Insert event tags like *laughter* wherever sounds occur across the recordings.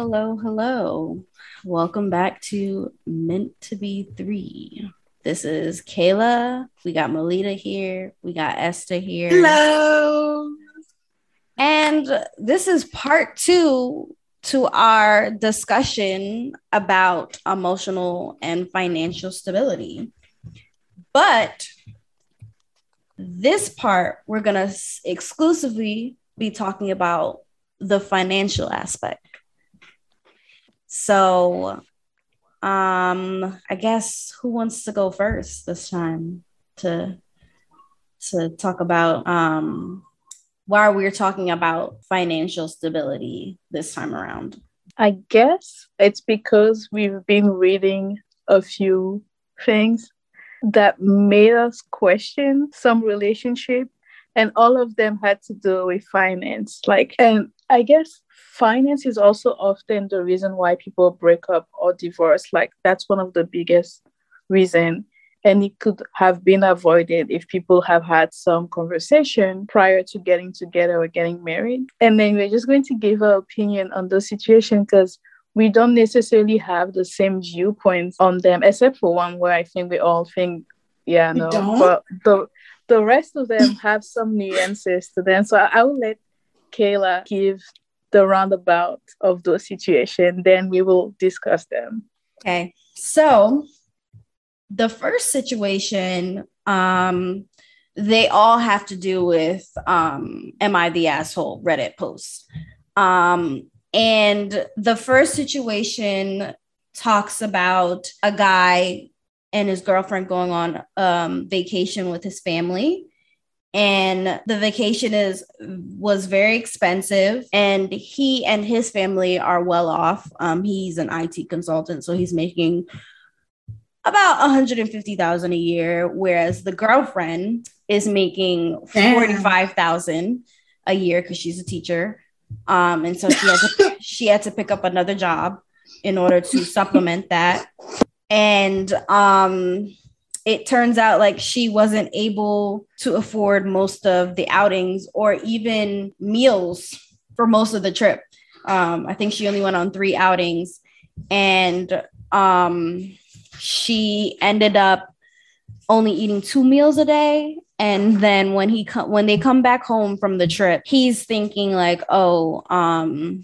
hello, hello. Welcome back to Meant to Be Three. This is Kayla. We got Melita here. We got Esther here. Hello. And this is part two to our discussion about emotional and financial stability. But this part, we're going to exclusively be talking about the financial aspect. So, um, I guess who wants to go first this time to to talk about um why we're talking about financial stability this time around? I guess it's because we've been reading a few things that made us question some relationship and all of them had to do with finance. Like and i guess finance is also often the reason why people break up or divorce. Like that's one of the biggest reason. And it could have been avoided if people have had some conversation prior to getting together or getting married. And then we're just going to give our opinion on the situation because we don't necessarily have the same viewpoints on them except for one where i think we all think yeah no but the the rest of them have some nuances to them. So I, will let Kayla give the roundabout of those situations, then we will discuss them. Okay. So the first situation, um, they all have to do with um, Am I the Asshole Reddit posts. Um, and the first situation talks about a guy and his girlfriend going on um, vacation with his family. And the vacation is was very expensive and he and his family are well off. Um, he's an it consultant so he's making about 150000 a year whereas the girlfriend is making 45000 a year because she's a teacher. Um, and so she had to *laughs* she had to pick up another job in order to supplement that and um it turns out like she wasn't able to afford most of the outings or even meals for most of the trip. Um i think she only went on three outings. And um she ended up only eating two meals a day. And then when he co- when they come back home from the trip he's thinking like oh um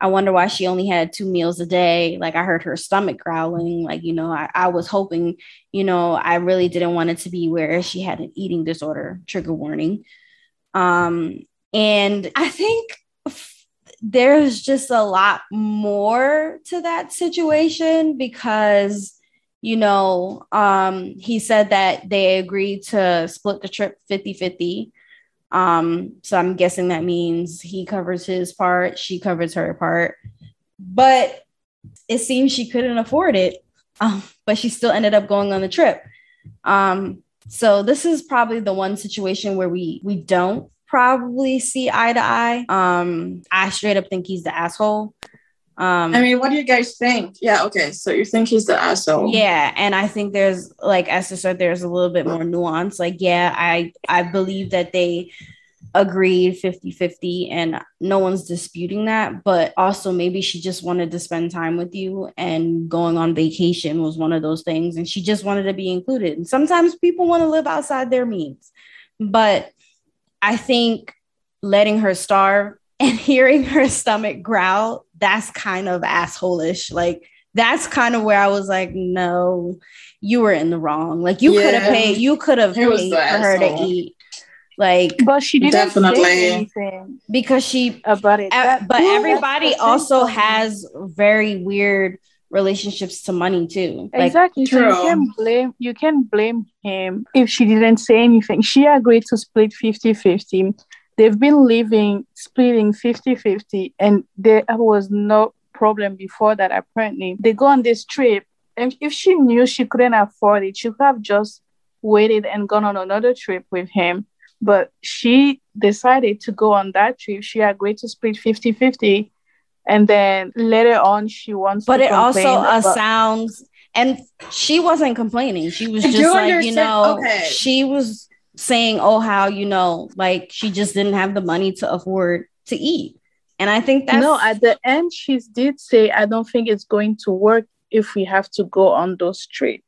I wonder why she only had two meals a day. Like I heard her stomach growling. Like, you know, I, I was hoping, you know, I really didn't want it to be where she had an eating disorder, trigger warning. Um, and I think there's just a lot more to that situation because you know um he said that they agreed to split the trip 50 50 um, so I'm guessing that means he covers his part, she covers her part. But it seems she couldn't afford it, um, but she still ended up going on the trip. Um, so this is probably the one situation where we we don't probably see eye to eye. Um, I straight up think he's the asshole. Um, I mean, what do you guys think? Yeah, okay. So you think he's the asshole? Yeah, and I think there's like Esther said, there's a little bit more nuance. Like, yeah, I I believe that they agreed 50-50 and no one's disputing that but also maybe she just wanted to spend time with you and going on vacation was one of those things and she just wanted to be included and sometimes people want to live outside their means but i think letting her starve and hearing her stomach growl that's kind of assholeish. Like that's kind of where I was like, no, you were in the wrong. Like you yeah. could have paid, you could have paid for her to eat. Like, but she didn't definitely say anything because she about it. That, but everybody also has very weird relationships to money too. Like, exactly. So you can blame you can blame him if she didn't say anything. She agreed to split 50-50 they've been living splitting 50-50 and there was no problem before that apparently. They go on this trip and if she knew she couldn't afford it she could have just waited and gone on another trip with him. But she decided to go on that trip. She agreed to split 50-50 and then later on she wants to but it also uh, sounds and she wasn't complaining. She was *laughs* just like you know okay. she was saying, oh, how, you know, like she just didn't have the money to afford to eat. And I think that's no, at the end, she did say, I don't think it's going to work if we have to go on those trips.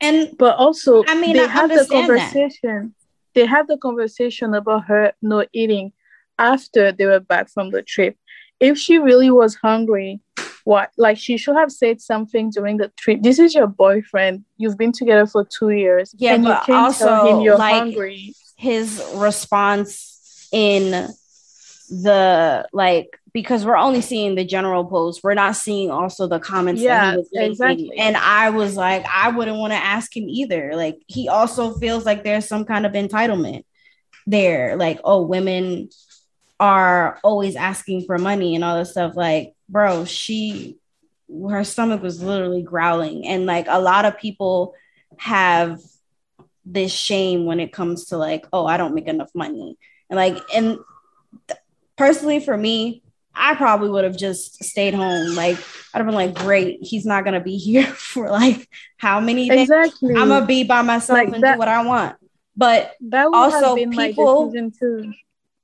and But also, I mean, they I had the understand that. conversation. They had the conversation about her not eating after they were back from the trip. If she really was hungry, what like she should have said something during the trip. This is your boyfriend. You've been together for two years. Yeah, and you but can't tell also, him you're like, hungry. his response in the like because we're only seeing the general post we're not seeing also the comments that Yeah, he was making. exactly. and i was like i wouldn't want to ask him either like he also feels like there's some kind of entitlement there like oh women are always asking for money and all this stuff like bro she her stomach was literally growling. And like a lot of people have this shame when it comes to like oh i don't make enough money. And like and th- personally for me i probably would have just stayed home. Like i'd have been like great he's not gonna be *laughs* here for like how many days? Exactly. i'm gonna be by myself Like and that- do what i want. But that would also people- my decision too.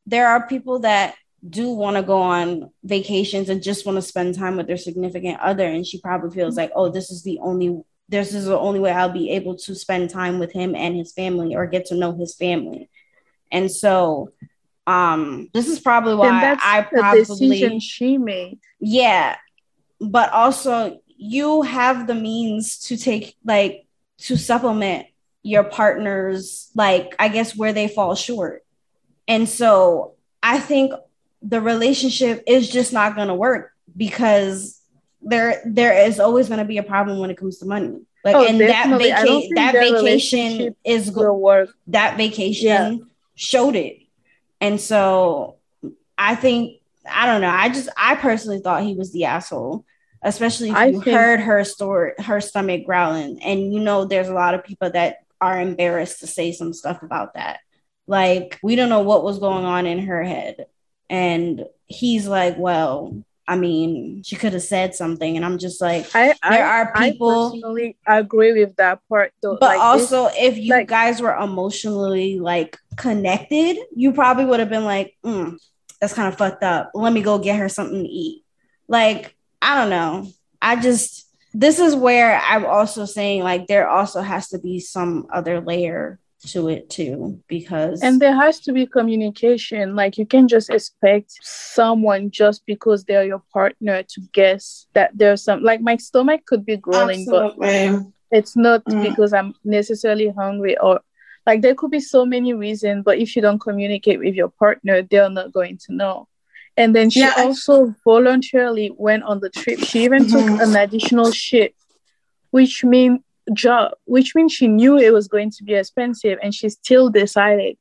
There are people that do want to go on vacations and just want to spend time with their significant other and she probably feels like oh this is the only this is the only way i'll be able to spend time with him and his family or get to know his family and so um this is probably why i probably decision she made. yeah but also you have the means to take like to supplement your partner's like i guess where they fall short and so i think the relationship is just not going to work because there there is always going to be a problem when it comes to money like Oh, and that definitely. I don't vacation think that vacation is Will work. that vacation Yeah. showed it. And so I think I don't know. I just I personally thought he was the asshole, especially if I you think- heard her story, her stomach growling, and you know there's a lot of people that are embarrassed to say some stuff about that. Like we don't know what was going on in her head, and he's like, well. I mean, she could have said something, and I'm just like, I, I, there are I people personally agree with that part though. but Like, also if you like- guys were emotionally like connected you probably would have been like mm, that's kind of fucked up let me go get her something to eat like i don't know i just this is where i'm also saying like there also has to be some other layer to it too because and there has to be communication. Like you can just expect someone just because they're your partner to guess that there's some like my stomach could be growling, but it's not Mm. because I'm necessarily hungry or like there could be so many reasons, but if you don't communicate with your partner, they're not going to know. And then she Yeah, I- also voluntarily went on the trip. She even Mhm. took an additional shift, which mean job, which means she knew it was going to be expensive, and she still decided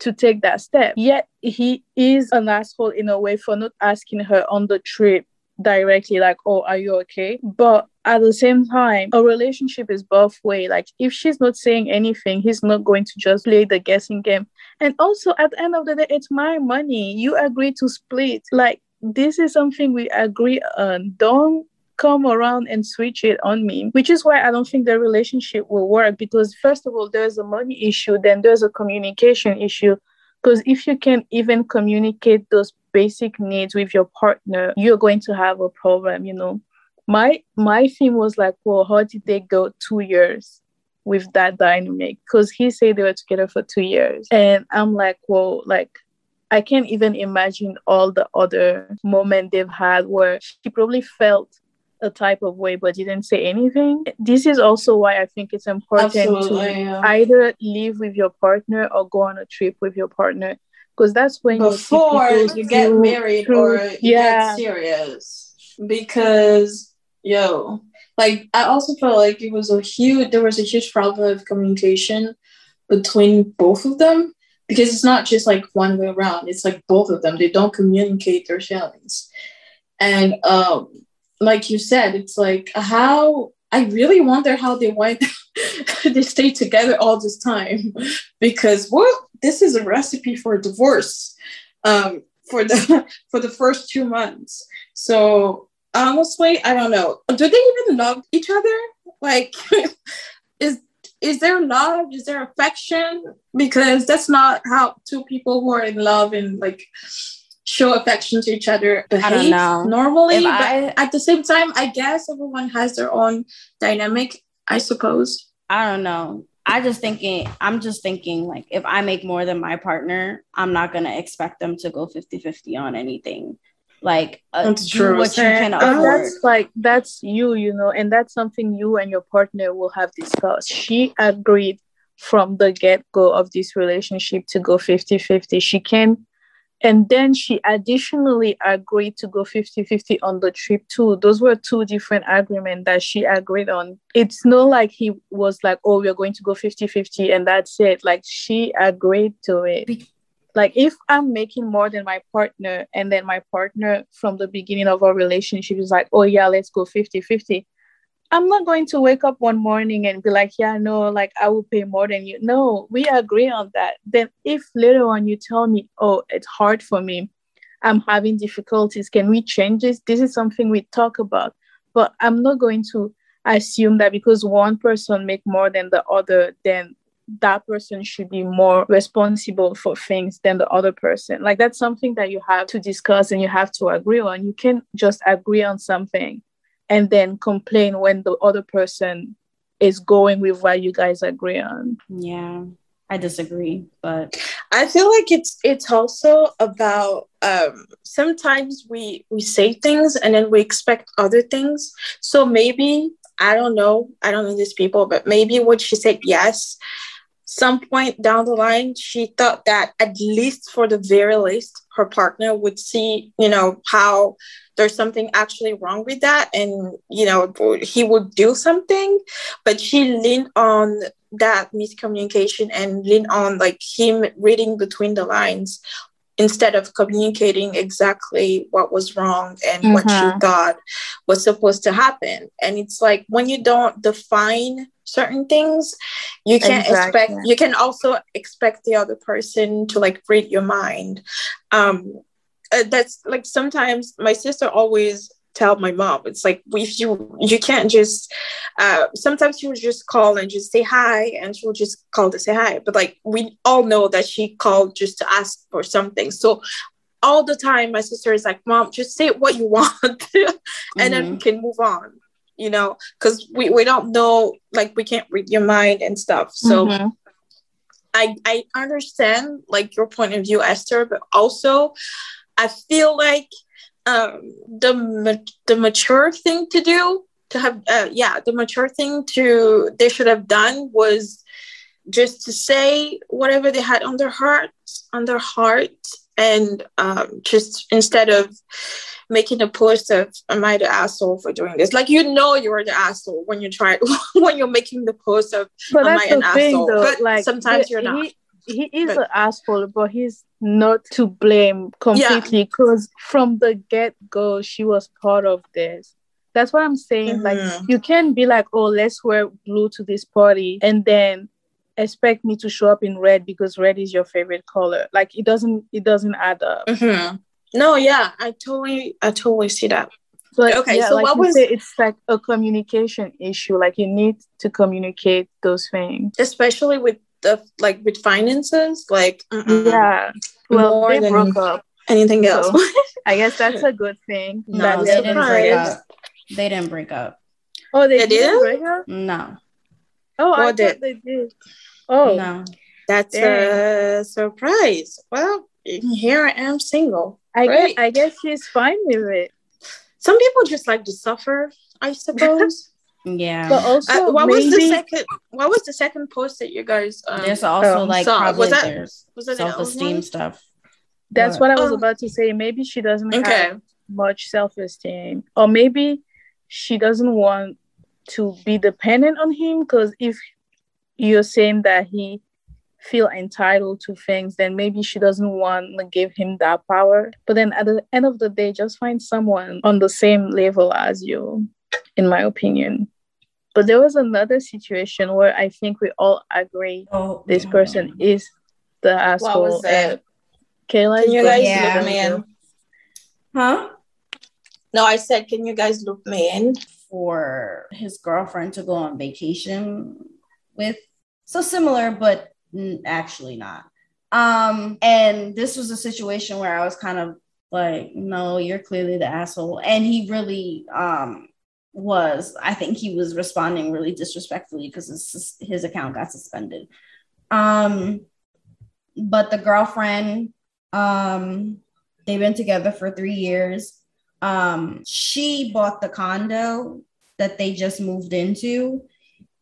to take that step. Yet he is an asshole in a way for not asking her on the trip directly, like, "Oh, are you okay?" But at the same time, a relationship is both way. Like, if she's not saying anything, he's not going to just play the guessing game. And also, at the end of the day, it's my money. You agree to split. Like, this is something we agree on. Don't come around and switch it on me, which is why I don't think the relationship will work. Because, first of all, there's a money issue, then there's a communication issue. Because if you can even communicate those basic needs with your partner, you're going to have a problem, you know. My my thing was like, well, how did they go two years with that dynamic? Because he said they were together for two years. And I'm like, well, like I can't even imagine all the other moments they've had where she probably felt a type of way but you didn't say anything. This is also why I think it's important Absolutely. to yeah. either live with your partner or go on a trip with your partner because that's when you Before people you get through- married through- or you yeah get serious. Because yo, like I also felt like it was a huge there was a huge problem of communication between both of them because it's not just like one way around it's like both of them they don't communicate their feelings and um like you said it's like how i really wonder how they went *laughs* they stayed together all this time. Because what this is a recipe for divorce um for the *laughs* for the first two months. So honestly i don't know. Do they even love each other? Like *laughs* is is there love? Is there affection? Because that's not how two people who are in love and like show affection to each other behave normally If but I- at the same time i guess everyone has their own dynamic i suppose I don't know. I just thinking, I'm just thinking like if I make more than my partner, I'm not gonna expect them to go 50-50 on anything. Like uh, That's do true. what you can But afford. that's like that's you, you know, and that's something you and your partner will have discussed. She agreed from the get-go of this relationship to go 50-50. She can and then she additionally agreed to go 50-50 on the trip too. Those were two different agreements that she agreed on. It's not like he was like, oh, we're going to go 50-50 and that's it. Like she agreed to it Be- like if i'm making more than my partner and then my partner from the beginning of our relationship is like oh yeah let's go 50 50 i'm not going to wake up one morning and be like yeah no like i will pay more than you. No we agree on that. Then if later on you tell me oh it's hard for me. I'm having difficulties. Can we change this? This is something we talk about. But i'm not going to assume that because one person make more than the other then that person should be more responsible for things than the other person. Like that's something that you have to discuss and you have to agree on. You can't just agree on something and then complain when the other person is going with what you guys agree on. yeah, I disagree, but I feel like it's it's also about um sometimes we we say things and then we expect other things. So maybe I don't know, I don't know these people, but maybe when she said yes, some point down the line she thought that at least for the very least her partner would see, you know, how there's something actually wrong with that and you know he would do something. But she leaned on that miscommunication and leaned on like him reading between the lines instead of communicating exactly what was wrong and what she Mhm. thought was supposed to happen and it's like when you don't define certain things you can't Exactly. expect you can also expect the other person to like read your mind um uh, that's like sometimes my sister always tell my mom. It's like if you you can't just uh sometimes she would just call and just say hi and she would just call to say hi. But like we all know that she called just to ask for something. So all the time my sister is like mom just say what you *laughs* want and then we can move on you know? Because we, we don't know like we can't read your mind and stuff. So Mhm. I I understand like your point of view, Esther, but also I feel like um, the ma- the mature thing to do to have uh, yeah the mature thing to they should have done was just to say whatever they had on their heart on their heart and um, just instead of making a post of am I the asshole for doing this like you know you're the asshole when you try *laughs* when you're making the post of But Am I the an thing, asshole? though. But like sometimes he- you're not. He, he is But- an asshole, but he's not to blame completely because from the get go, she was part of this. That's what I'm saying. Like Mhm. you can't be like, oh, let's wear blue to this party, and then expect me to show up in red because red is your favorite color. Like it doesn't. It doesn't add up. Mhm. No, yeah, I totally, I totally see that. But Okay, yeah, so like what was- say, it's like a communication issue. Like you need to communicate those things. Especially with the like with finances, like mm-mm, Yeah. Well, More they broke up. anything else. So *laughs* I guess that's a good thing. *laughs* no, That's they didn't break up. They didn't break up. Oh, they, They didn't didn't? break up? No, Oh, I What thought they did. Oh, no. That's a surprise. Well, here I am single. I Great. guess I guess she's fine with it. Some people just like to suffer, I suppose. *laughs* Yeah. But also, uh, what was the second? What was the second post that you guys? Um, there's also um, like saw- probably was that- there's was that self-esteem one? stuff. That's What? what I was Oh. about to say. Maybe she doesn't Okay. have much self-esteem, or maybe she doesn't want to be dependent on him. Because if you're saying that he feel entitled to things, then maybe she doesn't want to give him that power. But then at the end of the day, just find someone on the same level as you, in my opinion. But there was another situation where I think we all agree Oh, this person is the asshole. was that? and Kayla, Can you is guys going Yeah. to loop me in? Huh? No, I said, can you guys look me in? For his girlfriend to go on vacation with. So similar, but actually not. Um, and this was a situation where I was kind of like no you're clearly the asshole and he really um was i think he was responding really disrespectfully because his, his account got suspended. Um but the girlfriend um they've been together for three years. Um she bought the condo that they just moved into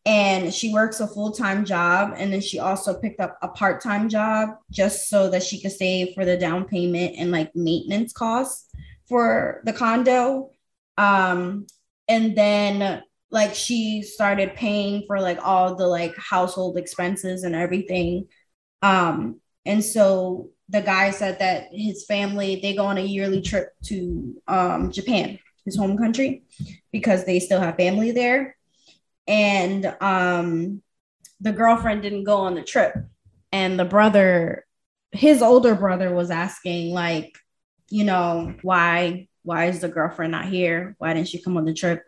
and she works a full-time job and then she also picked up a part-time job just so that she could save for the down payment and like maintenance costs for the condo. Um and then like she started paying for like all the like household expenses and everything. Um and so the guy said that his family they go on a yearly trip to um japan his home country because they still have family there. And um the girlfriend didn't go on the trip. And the brother his older brother was asking like you know why why is the girlfriend not here why didn't she come on the trip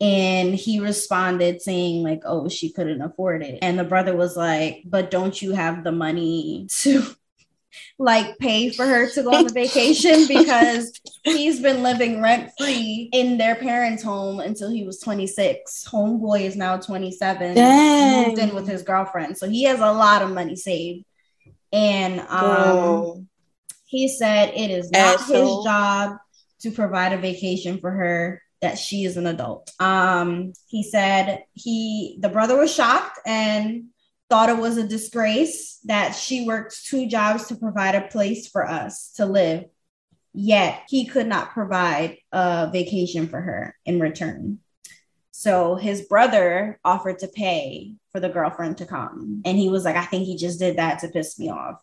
and he responded saying like oh she couldn't afford it and the brother was like but don't you have the money to *laughs* like pay for her to go on the *laughs* vacation because he's been living rent free in their parents' home until he was 26. Homeboy is now 27. Dang. Moved in with his girlfriend. So he has a lot of money saved. And um, he said it is not Asshole. his job to provide a vacation for her that she is an adult. Um, he said he the brother was shocked and thought it was a disgrace that she worked two jobs to provide a place for us to live. Yet he could not provide a vacation for her in return. So his brother offered to pay for the girlfriend to come. And he was like, I think he just did that to piss me off.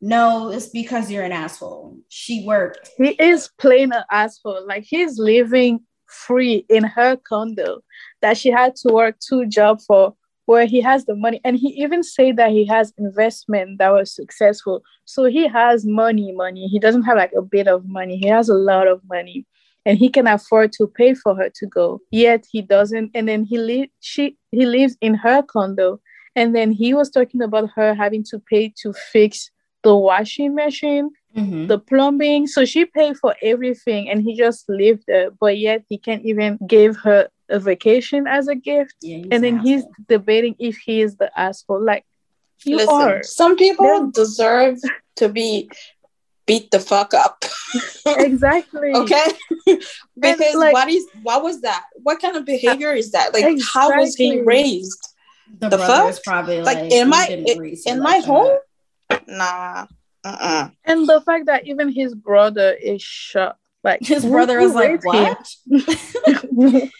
No, it's because you're an asshole. She worked. He is plain an asshole. Like he's living free in her condo that she had to work two jobs for where he has the money. And he even said that he has investment that was successful. So he has money money. He doesn't have like a bit of money. He has a lot of money. And he can afford to pay for her to go. Yet he doesn't. And then he li- she he lives in her condo. And then he was talking about her having to pay to fix the washing machine Mhm. the plumbing so she paid for everything and he just lived there but yet he can't even give her a vacation as a gift Yeah, and then an he's debating if he is the asshole like you Listen, are some people They're- deserve to be beat the fuck up. *laughs* exactly okay *laughs* because like- what is what was that what kind of behavior is that like how was he raised the, the brother fuck? probably Like, like, in my- in- in my home? that." Nah uh-uh. and the fact that even his brother is shocked like His brother who was like, "What?" *laughs*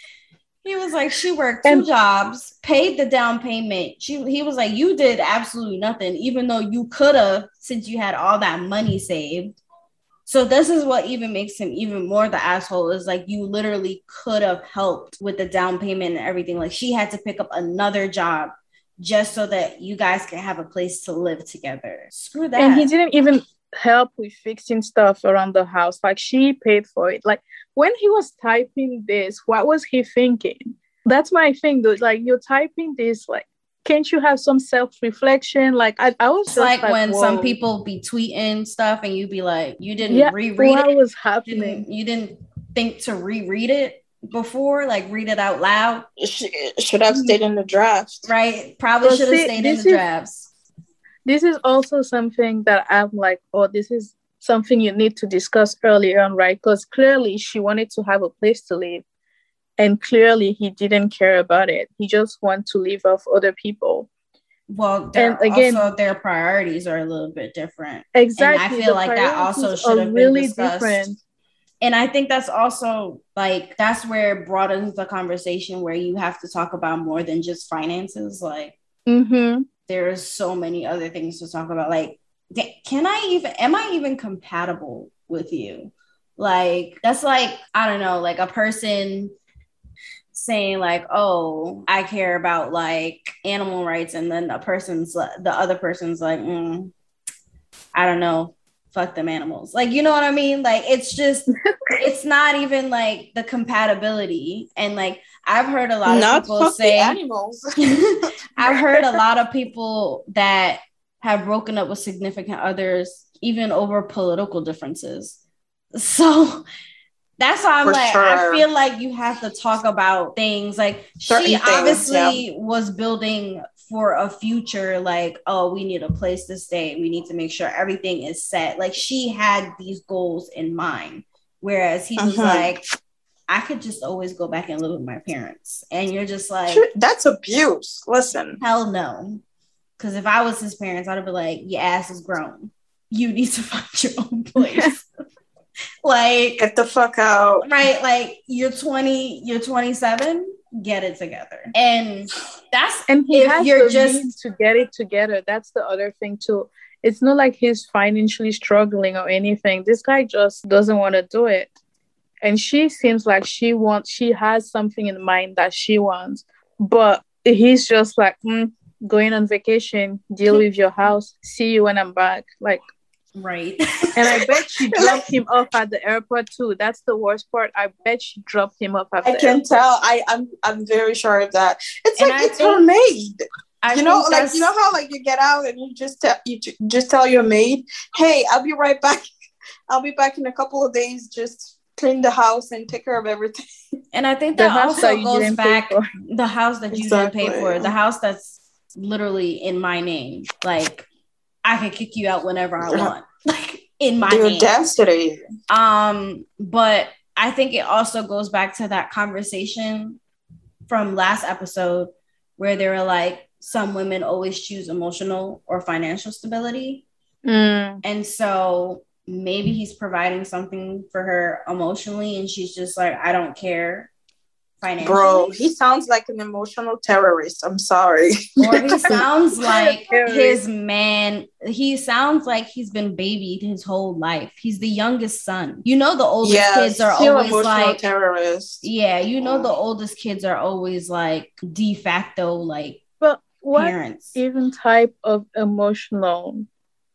He was like, "She worked two And- jobs, paid the down payment." She, he was like, "You did absolutely nothing, even though you could have, since you had all that money saved." So this is what even makes him even more the asshole is like you literally could have helped with the down payment and everything. Like she had to pick up another job just so that you guys can have a place to live together. Screw that. and he didn't even help with fixing stuff around the house. Like she paid for it. Like when he was typing this what was he thinking? That's my thing though. Like you're typing this like can't you have some self-reflection? Like i, I was It's just like, when some people be tweeting stuff and you be like, you didn't yeah reread what it. was You happening? didn't, you didn't think to reread it before, like read it out loud, should have stayed in the draft right? Probably But should have stayed in the is- drafts. this is also something that I'm like, oh, this is something you need to discuss earlier on, right? Because clearly she wanted to have a place to live. And clearly he didn't care about it. He just wanted to live off other people. Well, And again- also their priorities are a little bit different. Exactly. I feel the like that also priorities should are have been discussed. different. And I think that's also like that's where it broadens the conversation where you have to talk about more than just finances. Like Mm-hmm. there's so many other things to talk about. Like, can I even, am I even compatible with you? Like, that's like, I don't know, like a person saying, like, oh, I care about like animal rights. And then a person's, the other person's like, mm, I don't know, fuck them animals. Like, you know what I mean? Like, it's just, *laughs* it's not even like the compatibility. And like, I've heard a lot of not people say, animals *laughs* I've heard a *laughs* lot of people that have broken up with significant others, even over political differences. So that's why I'm For like, sure. I feel like you have to talk about things like Certain she things, obviously was building for a future, like, oh, we need a place to stay. We need to make sure everything is set. Like she had these goals in mind. Whereas he was Mhm. like, I could just always go back and live with my parents. And you're just like, That's abuse. Listen. hell no. Because if I was his parents, I'd be like, your ass is grown. You need to *laughs* find your own place. *laughs* like, Get the fuck out. right? Like you're 20, you're 27, get it together. And that's and he If has you're the just- means to get it together. That's the other thing too. It's not like he's financially struggling or anything. This guy just doesn't want to do it. And she seems like she wants, she has something in mind that she wants, but he's just like, "Mm, going on vacation, deal with your house, see you when I'm back. Like, right. and I bet she *laughs* dropped him off at the airport too. That's the worst part. I bet she dropped him off at I the can airport. tell. I, I'm I'm very sure of that. It's And like I it's her maid. I you know, like you know how like you get out and you just tell you ju- just tell your maid, "Hey, I'll be right back. *laughs* I'll be back in a couple of days. Just clean the house and take care of everything." *laughs* and I think The that house also that you goes didn't pay back for. the house that you didn't pay for, Exactly. the house that's literally in my name. Like I can kick you out whenever I want. *laughs* Like in my The name. audacity. Um, but I think it also goes back to that conversation from last episode where they were like, some women always choose emotional or financial stability. Mm. And so maybe he's providing something for her emotionally, and she's just like, I don't care financially. Bro, he sounds like an emotional terrorist. I'm sorry. or he *laughs* sounds like his man. He sounds like he's been babied his whole life. He's the youngest son. You know, the oldest Yes, kids are always emotional like, terrorist. yeah, you know, the mm-hmm. oldest kids are always like de facto like But what parents. even type of emotional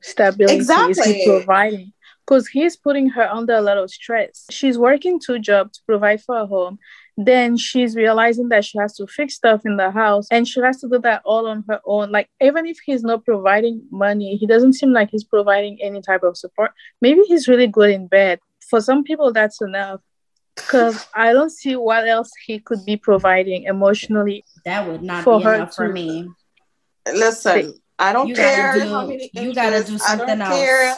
stability is Exactly. he providing? Because he's putting her under a lot of stress. She's working two jobs to provide for her home. Then she's realizing that she has to fix stuff in the house and she has to do that all on her own. Like, even if he's not providing money, he doesn't seem like he's providing any type of support. Maybe he's really good in bed. For some people, that's enough. Because I don't see what else he could be providing emotionally. that would not for be her enough for me. Listen, I don't You gotta care do- how many you gotta inches, do I something don't else. care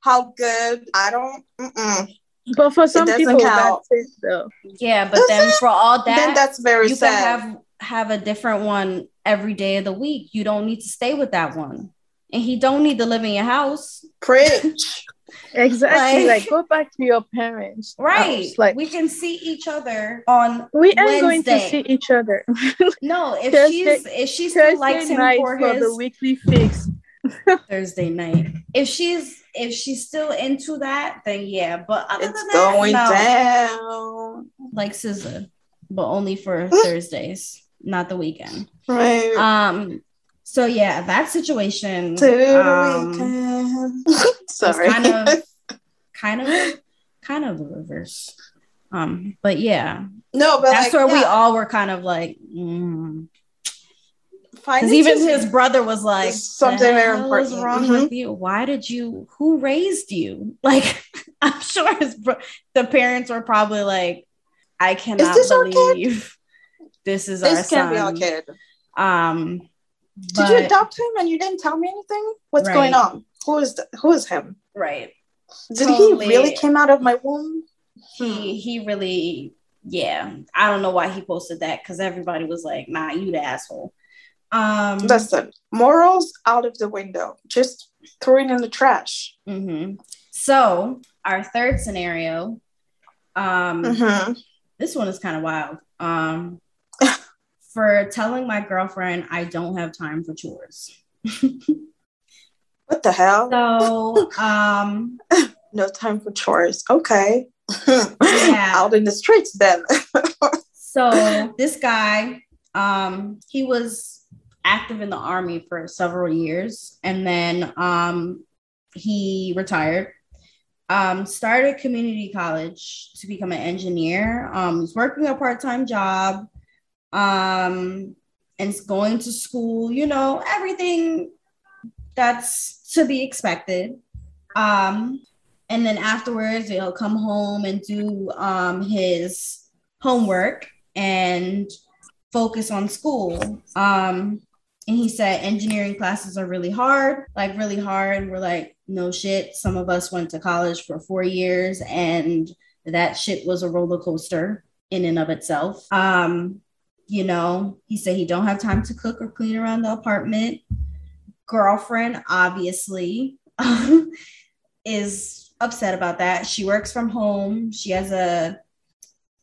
how good. I don't. Mm-mm. But for some doesn't people, count. that's it though. Yeah, but then for all that, then that's very you sad. can have have a different one every day of the week. You don't need to stay with that one. And he don't need to live in your house. Preach. *laughs* Exactly. Like- Like, go back to your parents. Right. house. Like we can see each other on we ain't going to see each other. no, if *laughs* Thursday- she's if she still likes him for for his the weekly fix. *laughs* Thursday night. If she's if she's still into that, then yeah. But other It's than that, going no. down. like SZA, but only for *laughs* Thursdays, not the weekend. Right. Um. So yeah, that situation to the um, weekend. *laughs* Sorry. kind of, kind of, kind of the reverse. Um. But yeah, no, but that's like, where we all were kind of like, because even his brother was like, something very important." wrong Mhm. with you? Why did you? Who raised you? *laughs* Like, I'm sure his bro- the parents were probably like, I cannot this our believe this is our This can't son. be our kid. Um, Did you adopt him and you didn't tell me anything? What's Right. going on? Who is who is him? right? Did Totally. he really came out of my womb? He he really, yeah. I don't know why he posted that because everybody was like, "Nah, you the asshole." Um, Listen, morals out of the window. Just throw it in the trash. mhm. So our third scenario, um, Mhm. this one is kind of wild. Um, *laughs* for telling my girlfriend I don't have time for chores. What the hell? So, um, *laughs* No time for chores. Okay. Yeah. *laughs* Out in the streets then. so this guy, um, he was active in the army for several years, and then um, he retired. Um, started community college to become an engineer. Um, working a part time job, um, and going to school. You know everything that's to be expected. Um, and then afterwards he'll come home and do um, his homework and focus on school. Um, and he said engineering classes are really hard, like really hard. We're like, no shit. Some of us went to college for four years, and that shit was a roller coaster in and of itself. Um, you know, he said he don't have time to cook or clean around the apartment. Girlfriend, obviously, *laughs* is upset about that. She works from home. She has a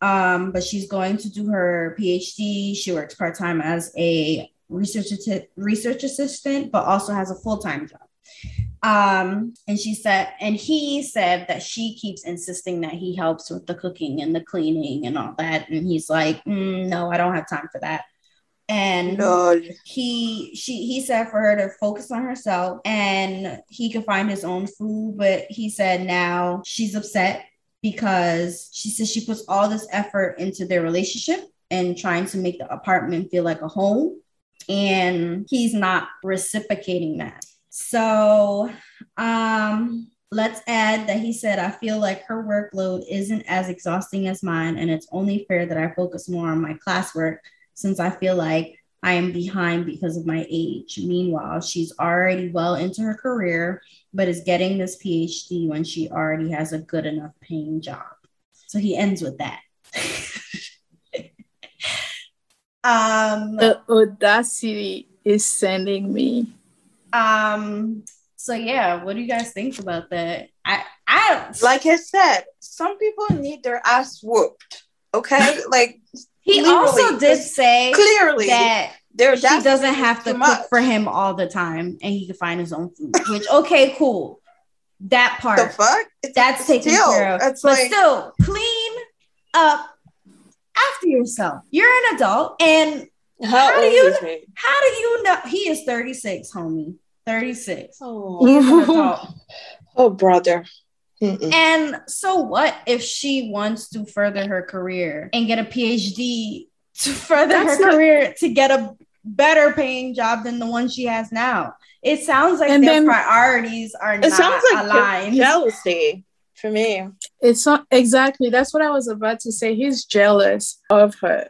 um, but she's going to do her PhD. She works part time as a research research assistant, but also has a full time job. Um, and she said, and he said that she keeps insisting that he helps with the cooking and the cleaning and all that. And he's like, mm, no, I don't have time for that. And Lord. he she he said for her to focus on herself and he could find his own food, but he said now she's upset because she says she puts all this effort into their relationship and trying to make the apartment feel like a home and he's not reciprocating that so um let's add that he said i feel like her workload isn't as exhausting as mine and it's only fair that i focus more on my classwork since i feel like i am behind because of my age meanwhile she's already well into her career but is getting this PhD when she already has a good enough paying job. So he ends with that. *laughs* um, the audacity is sending me. Um, so yeah, what do you guys think about that? I, I like I said, some people need their ass whooped. Okay, *laughs* like he also did say clearly that there she doesn't have to cook much. for him all the time and he can find his own food which okay cool that part the fuck it's, that's taken still, care of but like, still clean up after yourself you're an adult and how, how do you how do you know he is 36 homie 36 oh, He's an *laughs* adult. oh brother Mm-mm. And so what if she wants to further her career and get a PhD to further That's her not- career to get a better paying job than the one she has now. It sounds like and their then, priorities are it sounds like aligned. Jealousy for me. It's not exactly that's what I was about to say. He's jealous of her.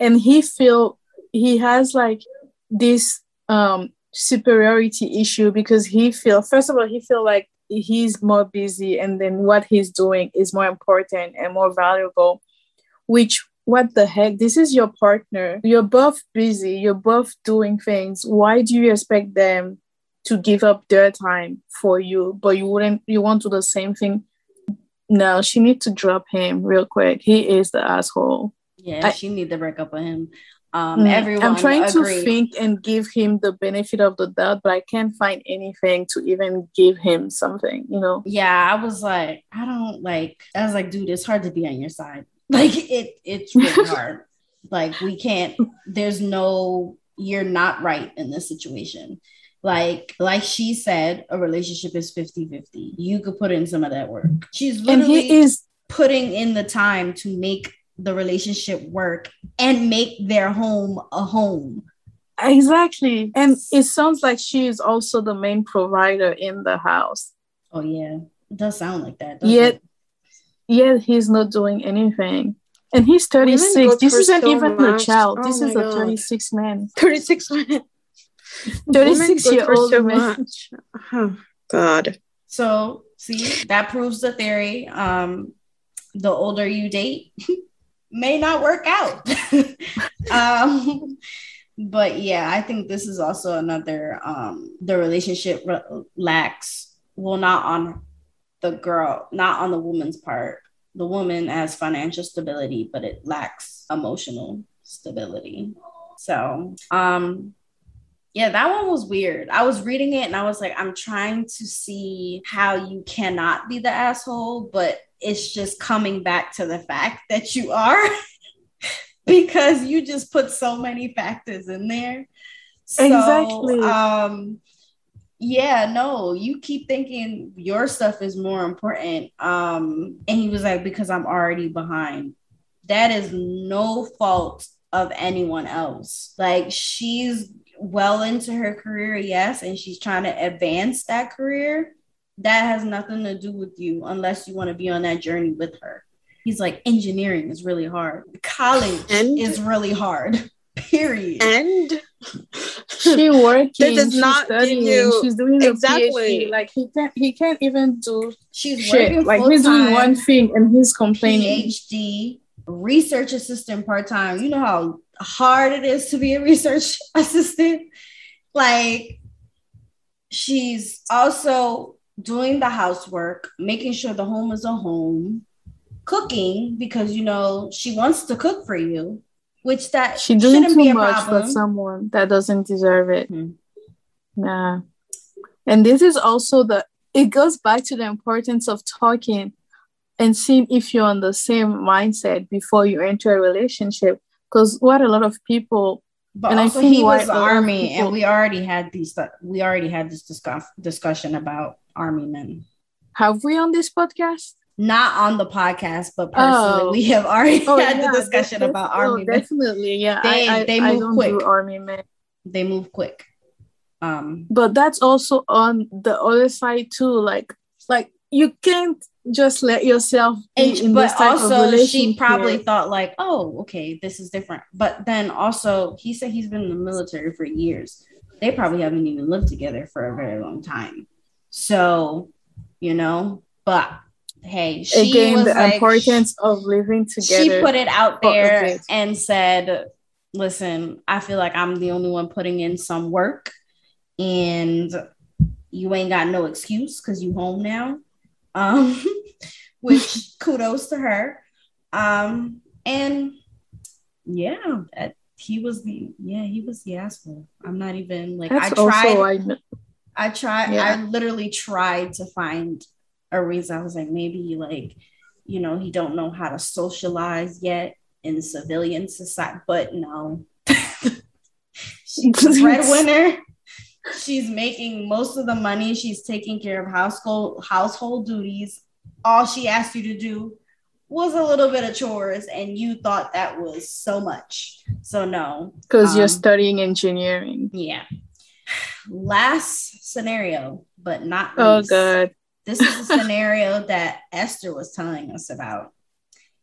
And he feel he has like this um superiority issue because he feel first of all he feel like he's more busy and then what he's doing is more important and more valuable which what the heck? This is your partner. You're both busy. You're both doing things. Why do you expect them to give up their time for you, but you wouldn't, you want to do the same thing? No, she need to drop him real quick. He is the asshole. Yeah, I, she need to break up with him. Um, mm, everyone. I'm trying agreed. to think and give him the benefit of the doubt, but I can't find anything to even give him something. You know? Yeah, I was like, I don't like. I was like, dude, it's hard to be on your side. *laughs* Like it, it's really *laughs* hard. Like we can't. There's no. You're not right in this situation. Like, like she said, a relationship is 50-50. You could put in some of that work. She's literally and he is putting in the time to make the relationship work and make their home a home. Exactly. And it sounds like she is also the main provider in the house. Oh yeah. It does sound like that. Yet it? yet he's not doing anything. And he's 36. This isn't so even much. a child. Oh this is a 36 man. *laughs* 36 man. 36 year old so man. Oh, God. So, see, that proves the theory. Um, the older you date *laughs* may not work out. *laughs* um, but yeah, I think this is also another um, the relationship re- lacks well not on the girl, not on the woman's part. The woman has financial stability, but it lacks emotional stability. So, um, yeah, that one was weird. I was reading it and I was like, I'm trying to see how you cannot be the asshole, but it's just coming back to the fact that you are *laughs* because you just put so many factors in there. So, exactly. Um, yeah no you keep thinking your stuff is more important um and he was like because i'm already behind that is no fault of anyone else like she's well into her career yes and she's trying to advance that career that has nothing to do with you unless you want to be on that journey with her. He's like, engineering is really hard. College And- is really hard. *laughs* Period. And she *laughs* working. That does she's not give studying, you- She's doing Exactly. PhD. Like he can't. He can't even do She's shit. working Like he's doing one thing and he's complaining. PhD, research assistant part time. You know how hard it is to be a research *laughs* assistant? Like, she's also doing the housework, making sure the home is a home, cooking because you know she wants to cook for you, which that She doing shouldn't be a much problem. for someone that doesn't deserve it. Hmm. Nah. And this is also the it goes back to the importance of talking and seeing if you're on the same mindset before you enter a relationship. Because what a lot of people But And I also, think he was a lot of army, people- and we already had these. We already had this discuss, discussion about army men. have we on this podcast. Not on the podcast, but personally, Oh. we have already Oh, had yeah, the discussion about oh, army men. Definitely, yeah. They- I, I, they move quick. army men. They move quick. Um, but that's also on the other side too like like you can't just let yourself be and, in but this type of also, she probably thought like, "Oh, okay, this is different." But then also, he said he's been in the military for years. They probably haven't even lived together for a very long time. So, you know, but hey, she again was the like, importance of living together she put it out there and said, "Listen, I feel like I'm the only one putting in some work, and you ain't got no excuse because you home now." Um, *laughs* which *laughs* kudos to her. Um, and yeah, that, he was the yeah he was the asshole. I'm not even like that's I tried. also I I tried, Yeah. I literally tried to find a reason. I was like, maybe like, you know, he don't know how to socialize yet in civilian society, but no. *laughs* She's breadwinner. She's making most of the money. She's taking care of household household duties. All she asked you to do was a little bit of chores, and you thought that was so much. So no, because you're um, studying engineering yeah. Last scenario, but not oh least. god This is a scenario *laughs* that Esther was telling us about.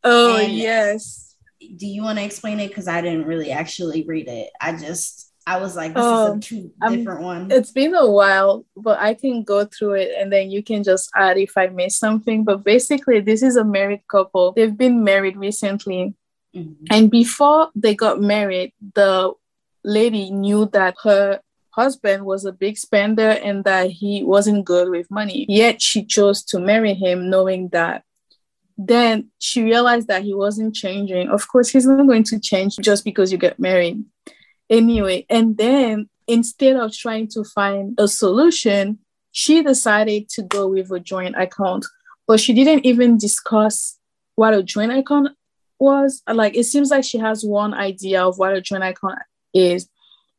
oh And- yes Do you want to explain it? Because I didn't really actually read it. I just I was like, this Oh, is a two I'm- different one. it's been a while but i can go through it and then you can just add if i miss something but basically this is a married couple they've been married recently Mhm. And before they got married, the lady knew that her husband was a big spender and that he wasn't good with money. Yet she chose to marry him, knowing that. Then she realized that he wasn't changing. Of course, he's not going to change just because you get married. Anyway, and then instead of trying to find a solution, she decided to go with a joint account. But she didn't even discuss what a joint account was. Like it seems like she has one idea of what a joint account is.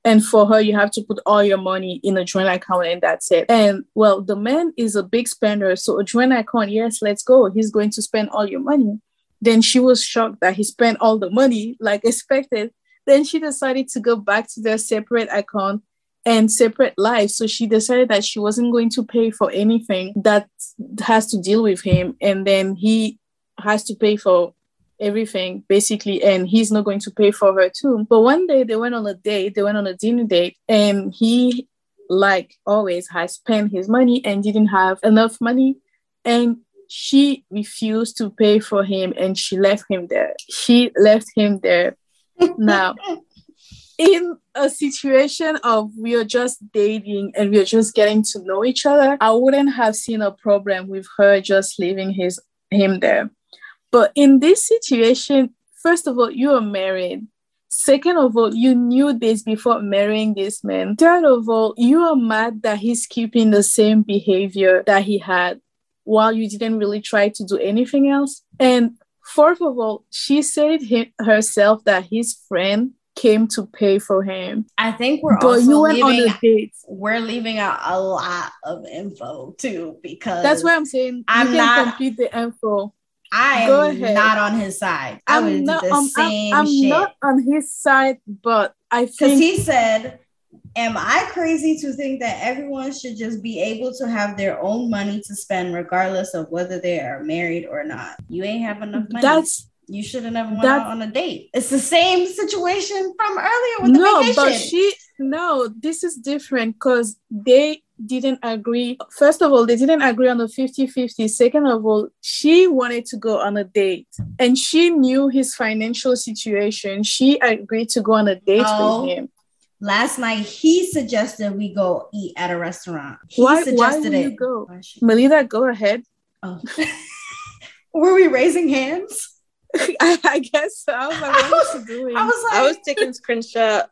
And for her you have to put all your money in a joint account and that's it. And well the man is a big spender. So a joint account yes let's go. He's going to spend all your money. Then she was shocked that he spent all the money like *laughs* expected then she decided to go back to their separate account and separate lives. So she decided that she wasn't going to pay for anything that has to deal with him. And then he has to pay for everything basically. And he's not going to pay for her too. But one day they went on a date. They went on a dinner date. And he like always has spent his money and didn't have enough money. And she refused to pay for him and she left him there. She left him there now in a situation of we are just dating and we are just getting to know each other i wouldn't have seen a problem with her just leaving his him there but in this situation, first of all, you are married. Second of all, you knew this before marrying this man. Third of all, you are mad that he's keeping the same behavior that he had while you didn't really try to do anything else. And fourth of all, she said he- herself that his friend came to pay for him. I think we're but also you went on leaving we're leaving out a lot of info too because That's why I'm saying I'm not- complete the info. I Go am ahead. not on his side. I would I'm not, do the I'm, I'm- I'm shit. not on his side, but I Because think he said am I crazy to think that everyone should just be able to have their own money to spend regardless of whether they are married or not? You ain't have enough money. That's you should have never went out on a date. It's the same situation from earlier with the no, vacation. but she no, this is different because they didn't agree. First of all, they didn't agree on the 50-50. Second of all, she wanted to go on a date and she knew his financial situation. She agreed to go on a date with oh. him. Last night he suggested we go eat at a restaurant. He Why- why suggested would it. you go? Why Melita, go ahead. Oh. *laughs* Were we raising hands? *laughs* I, I guess so. I was like, what she *laughs* doing? I was like, I was taking screenshot.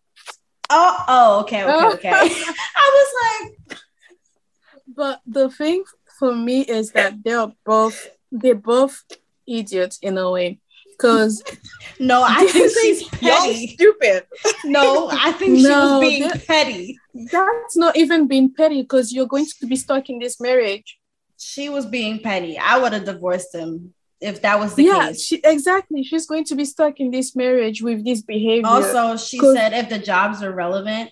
oh, oh, okay, okay, oh. okay. I was like, But the thing for me is that they're both they're both idiots in a way. Because *laughs* no, I *laughs* think she's petty. stupid. No, I think she No, was being that- petty. that's not even being petty because you're going to be stuck in this marriage. She was being petty. I would have divorced him if that was the yeah, case. she, exactly. She's going to be stuck in this marriage with this behavior. Also, she said if the jobs are relevant,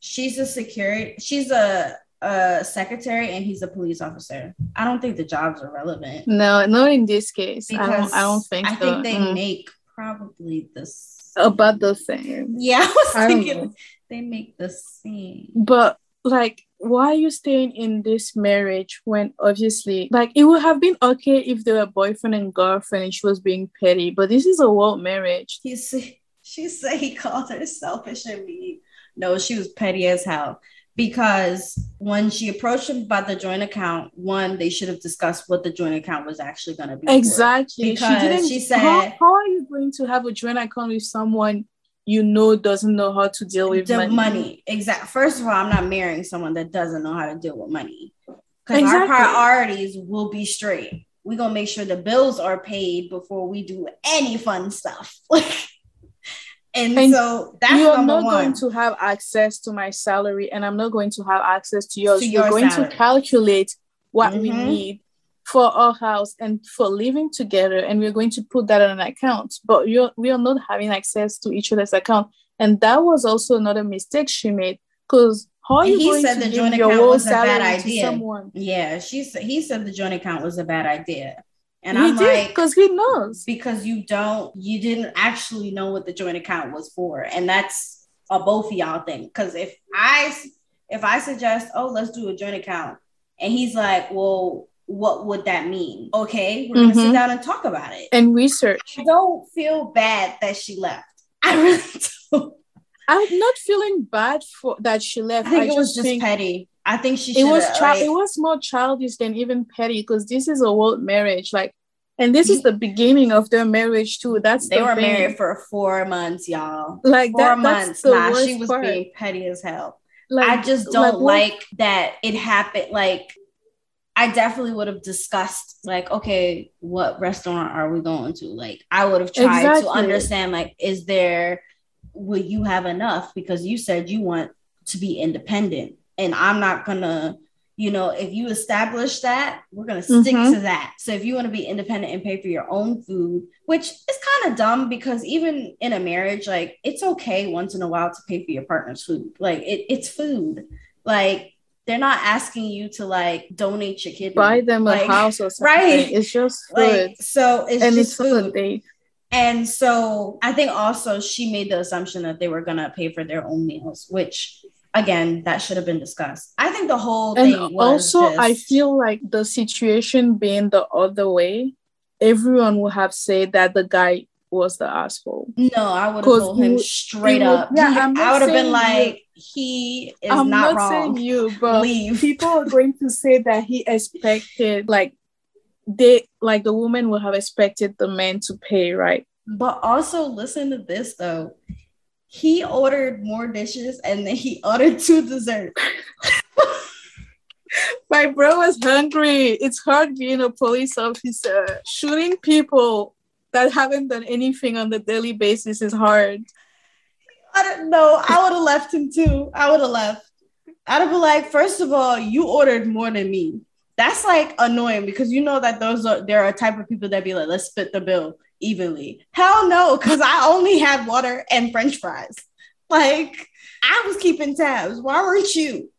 she's a security, she's a, a secretary, and he's a police officer. I don't think the jobs are relevant no, not in this case. I don't. I don't think. I so. think they Mm. make probably this. about the same. Yeah, I was I thinking they make the same. But like, why are you staying in this marriage when obviously, like, it would have been okay if they were boyfriend and girlfriend and she was being petty, but this is a world marriage. He said she said he called her selfish and mean. No, she was petty as hell. Because when she approached him about the joint account, one, they should have discussed what the joint account was actually going to be. Exactly. Because she didn't. she said- how are you going to have a joint account with someone you know doesn't know how to deal with the money? money. Exact. First of all, I'm not marrying someone that doesn't know how to deal with money. Because Exactly. our priorities will be straight. We're gonna make sure the bills are paid before we do any fun stuff. *laughs* and, And so that's you are not one. going to have access to my salary, and I'm not going to have access to yours. To You're your going salary. to calculate what we Mhm. need for our house and for living together, and we're going to put that on an account. But you're we are not having access to each other's account, and that was also another mistake she made. Because how And you he going said to the joint account was a bad idea. someone? yeah, she said he said the joint account was a bad idea. And he I'm did like, because he knows. because you don't you didn't actually know what the joint account was for and that's a both of y'all thing because if i if i suggest oh let's do a joint account and he's like well what would that mean okay we're gonna sit Mhm. down and talk about it And research. I don't feel bad that she left *laughs* i really don't I'm not feeling bad for that she left. i think it was just just think petty i think she it was like- it was more childish than even petty because this is a world marriage like and this is the beginning of their marriage too that's they the were thing. married for four months y'all like four that, months nah she was part. being petty as hell like I just don't what- like, that it happened. Like, I definitely would have discussed, like, okay, what restaurant are we going to? Like, I would have tried to understand, like, is there, will you have enough? Because you said you want to be independent, and I'm not gonna, you know, if you establish that, we're gonna stick Mhm. to that. So if you want to be independent and pay for your own food, which is kind of dumb because even in a marriage, like it's okay once in a while to pay for your partner's food. Like it, it's food. Like they're not asking you to like donate your kidney. buy them a Like, house or something right. it's just food Like so, it's and just it's food. date And so I think also she made the assumption that they were gonna pay for their own meals, which again, that should have been discussed. I think the whole and thing was also i feel like the situation being the other way everyone would have said that the guy was the asshole no, I would have told him you- straight you would- up. yeah, I'm I would have been like, he is i'm not, not, wrong. saying you but Leave. *laughs* people are going to say that he expected like they like the woman would have expected the man to pay right But also listen to this though. He ordered more dishes and then he ordered two desserts. *laughs* my bro was hungry it's hard being a police officer shooting people that haven't done anything on the daily basis is hard I don't know. I would have left him too. I would have left. I'd have been like, first of all, you ordered more than me. That's like annoying because you know that those are there are a type of people that be like, let's split the bill evenly. Hell no, because I only had water and French fries. Like I was keeping tabs. Why weren't you?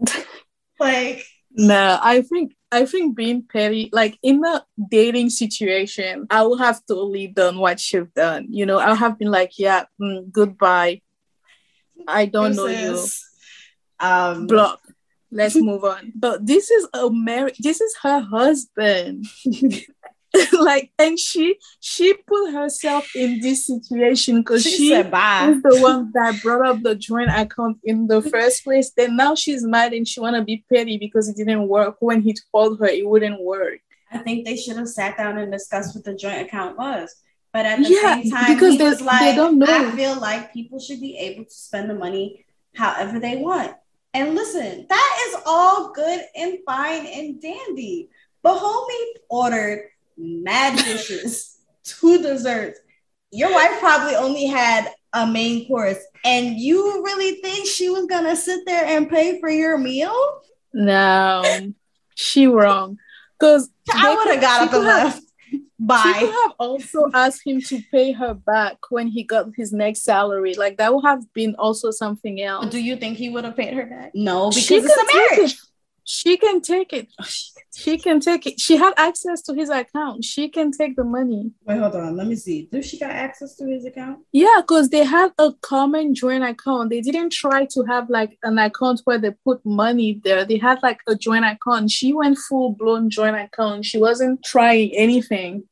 *laughs* like no, I think I think being petty, like in a dating situation, I would have totally done what you've done. You know, I would have been like, yeah, mm, goodbye. I don't know you. Um, Block. Let's move on. But this is a marriage. This is her husband. *laughs* *laughs* like and she she put herself in this situation because She she, is the one that brought up the joint account in the first place then now she's mad and she want to be petty because it didn't work when he told her it wouldn't work I think they should have sat down and discussed what the joint account was. But at the Yeah, same time, because he they- was they like, don't know. I feel like people should be able to spend the money however they want. And listen, that is all good and fine and dandy. But homie ordered mad dishes, *laughs* two desserts. Your wife probably only had a main course, and you really think she was gonna sit there and pay for your meal? no she wrong because I would have got up and left. She Bye. could have also asked him to pay her back when he got his next salary. Like that would have been also something else. Do you think he would have paid her back? No, because She it's a marriage. She can take it. She can take it. She had access to his account. She can take the money. Wait, hold on. Let me see. Does she got access to his account? Yeah, because they had a common joint account. They didn't try to have like an account where they put money there. They had like a joint account. She went full blown joint account. She wasn't trying anything.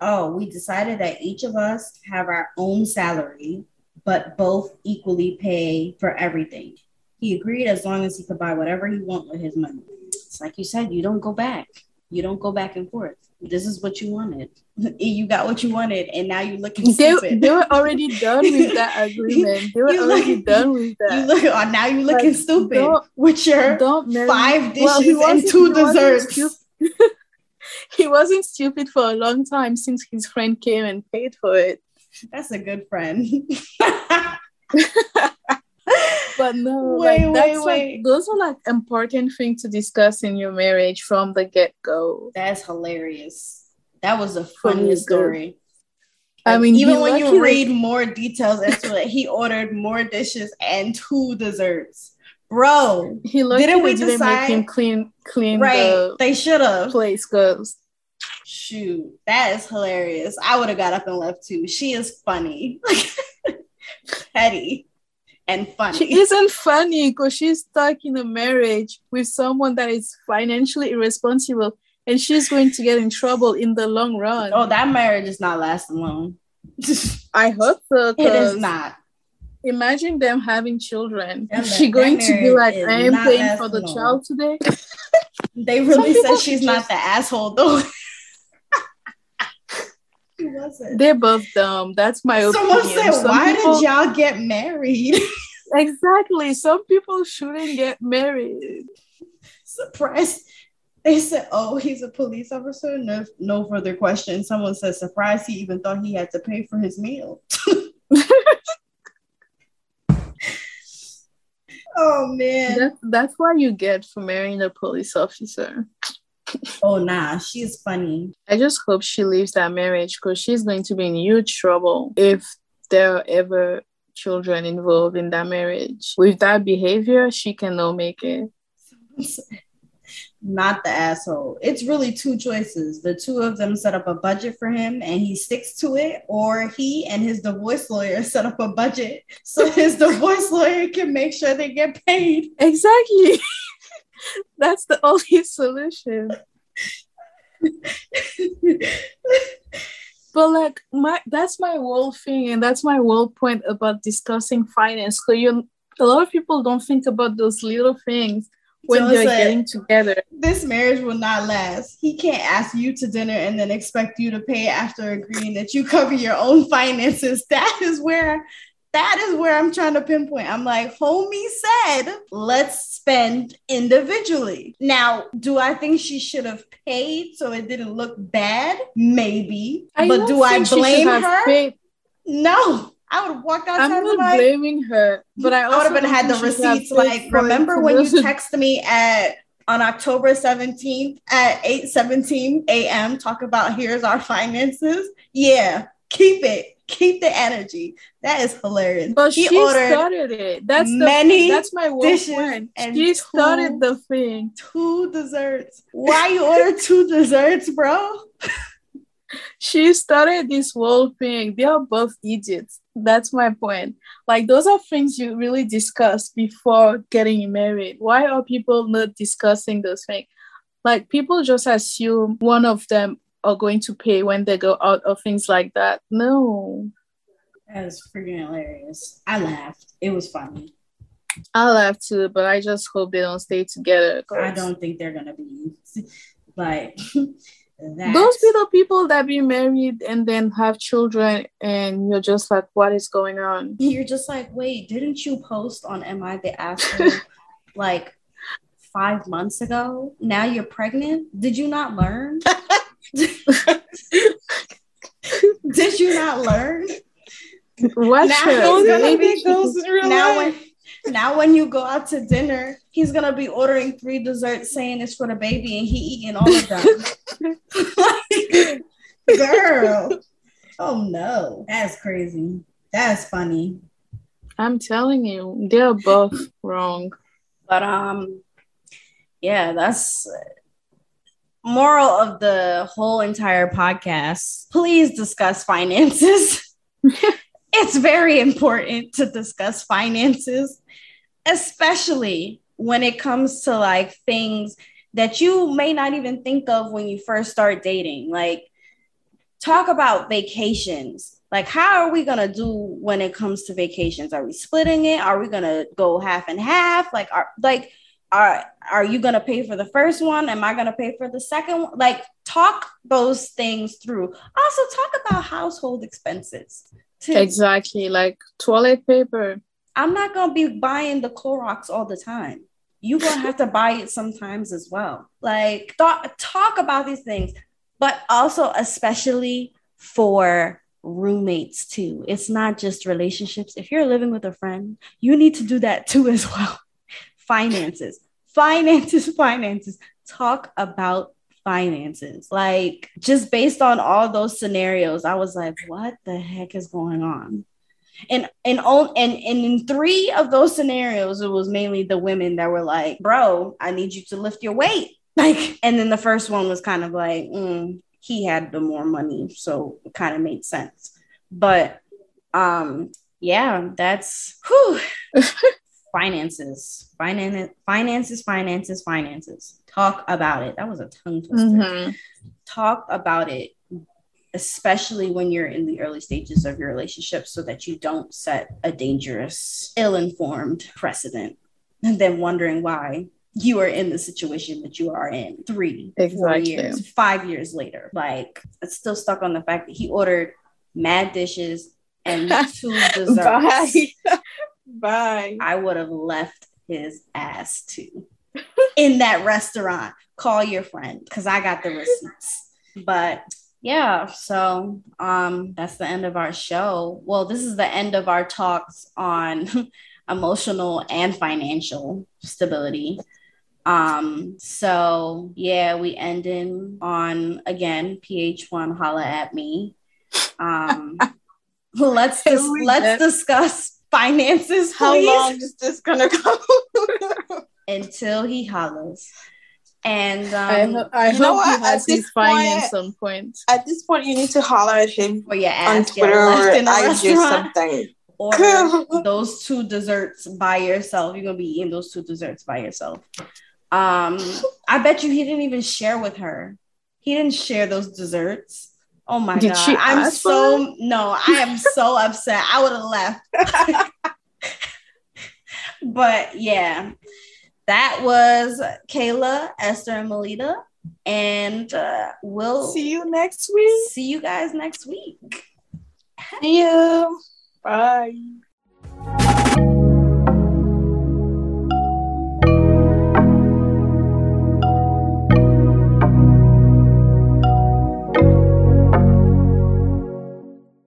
Oh, we decided that each of us have our own salary, but both equally pay for everything. He agreed as long as he could buy whatever he want with his money. It's like you said, you don't go back. You don't go back and forth. This is what you wanted. *laughs* You got what you wanted, and now you're looking They, stupid. they were already done with that *laughs* agreement. They were You already look- done with you that. look. Oh, now you're looking Like, stupid don't- with your Don't five Well, he dishes and two desserts. *laughs* he wasn't stupid for a long time since his friend came and paid for it. That's a good friend. But no, *laughs* Wait, like that's wait, like those are like important things to discuss in your marriage from the get go. That's hilarious. That was a funny story. I mean, even when you read more details into it, he *laughs* ordered more dishes and two desserts. Bro, He lucky Didn't we didn't decide- make him clean clean right. the They should have. place because Shoot, that is hilarious. I would have got up and left too. She is funny. *laughs* Petty and funny. she isn't funny because she's stuck in a marriage with someone that is financially irresponsible and she's going to get in trouble in the long run. oh, that marriage is not lasting long. *laughs* I hope so. It is not. Imagine them having children. Is she going to be like, I am paying for the child today? *laughs* They really said she's should not the asshole though. She wasn't. They're both dumb. That's my Someone opinion. said, Some "Why people- did y'all get married?" *laughs* Exactly. Some people shouldn't get married. Surprise. They said, "Oh, he's a police officer." No, no further questions. Someone said, "Surprise! He even thought he had to pay for his meal." *laughs* oh man. That, that's why you get for marrying a police officer. Oh nah, she's funny. I just hope she leaves that marriage because she's going to be in huge trouble if there are ever children involved in that marriage. With that behavior, she cannot make it. *laughs* Not the asshole. It's really two choices. The two of them set up a budget for him and he sticks to it, or he and his divorce lawyer *laughs* set up a budget so *laughs* his divorce lawyer can make sure they get paid. Exactly. That's the only solution. *laughs* But like my that's my whole thing, and that's my whole point about discussing finance. So you a lot of people don't think about those little things when So they're like- getting together. this marriage will not last. He can't ask you to dinner and then expect you to pay after agreeing that you cover your own *laughs* finances. That is where that is where I'm trying to pinpoint. I'm like, homie said, let's spend individually. Now, do I think she should have paid so it didn't look bad? Maybe. but I think she should blame her? paid- No. I would walk walked outside I'm not like, blaming her, but I I would have been had the think she should have receipts. Like, remember when you *laughs* texted me at on October 17th at 8 17 a.m. talk about here's our finances? Yeah, keep it. Keep the energy. That is hilarious. But he she ordered started it. That's the many that's my one and She two- started the thing. two desserts. Why you order two desserts, bro? *laughs* She started this whole thing. They are both idiots. That's my point. Like those are things you really discuss before getting married. Why are people not discussing those things? Like people just assume one of them are going to pay when they go out or things like that. No. That was freaking hilarious. I laughed. It was funny. I laughed too, but I just hope they don't stay together. I don't think they're gonna be *laughs* like *laughs* that. Those be the people that be married and then have children, and you're just like, what is going on? *laughs* You're just like, wait, didn't you post on Am I the Asshole like five months ago? Now you're pregnant? Did you not learn? *laughs* Did you not learn? Watch Now he's gonna Maybe be now when now when you go out to dinner, he's gonna be ordering three desserts saying it's for the baby and he eating all of them. *laughs* like, girl. Oh no. That's crazy. That's funny. I'm telling you, they're both wrong. But um yeah, that's moral of the whole entire podcast. Please discuss finances. *laughs* it's very important to discuss finances, especially when it comes to like things that you may not even think of when you first start dating. Like talk about vacations. Like how are we going to do when it comes to vacations? Are we splitting it? Are we going to go half and half? Like are like are are you going to pay for the first one? Am i going to pay for the second one? Like talk those things through. Also talk about household expenses too. Exactly, like toilet paper. i'm not going to be buying the Clorox all the time. You're going to have to buy it sometimes as well. Like th- talk about these things but also especially for roommates too. It's not just relationships. If you're living with a friend you need to do that too as well finances. Finances *laughs* finances. Talk about finances. Like just based on all those scenarios i was like what the heck is going on? And and on and, and in three of those scenarios it was mainly the women that were like bro i need you to lift your weight. *laughs* Like and then the first one was kind of like mm, he had the more money so it kind of made sense. But um yeah that's whew. *laughs* finances. Finance finances finances finances. Talk about it. That was a tongue twister. Mhm. talk about it especially when you're in the early stages of your relationship so that you don't set a dangerous ill-informed precedent and then wondering why you are in the situation that you are in three four years five years later. Like it's still stuck on the fact that he ordered mad dishes and *laughs* two desserts Bye. I would have left his ass too *laughs* in that restaurant. Call your friend because I got the receipts. But yeah, so um that's the end of our show. Well, this is the end of our talks on *laughs* emotional and financial stability. Um, so yeah, we ending on again PH1 holla at me. Um *laughs* let's dis- let's discuss finances. How please long is this gonna go? *laughs* until he hollers. And I, um, ho- I you know hope he what? has At this his fine at point- some point. At this point, you need to holler at him for your on ass get Twitter or left in a IG or something. *laughs* order those two desserts by yourself. You're gonna be eating those two desserts by yourself. Um, I bet you he didn't even share with her. He didn't share those desserts. Oh my Did god! she I'm so no. I am so *laughs* upset. I would have left. *laughs* but yeah, that was Kayla, Esther, and Melita, and uh, we'll See you next week. see you guys next week. See you. Bye.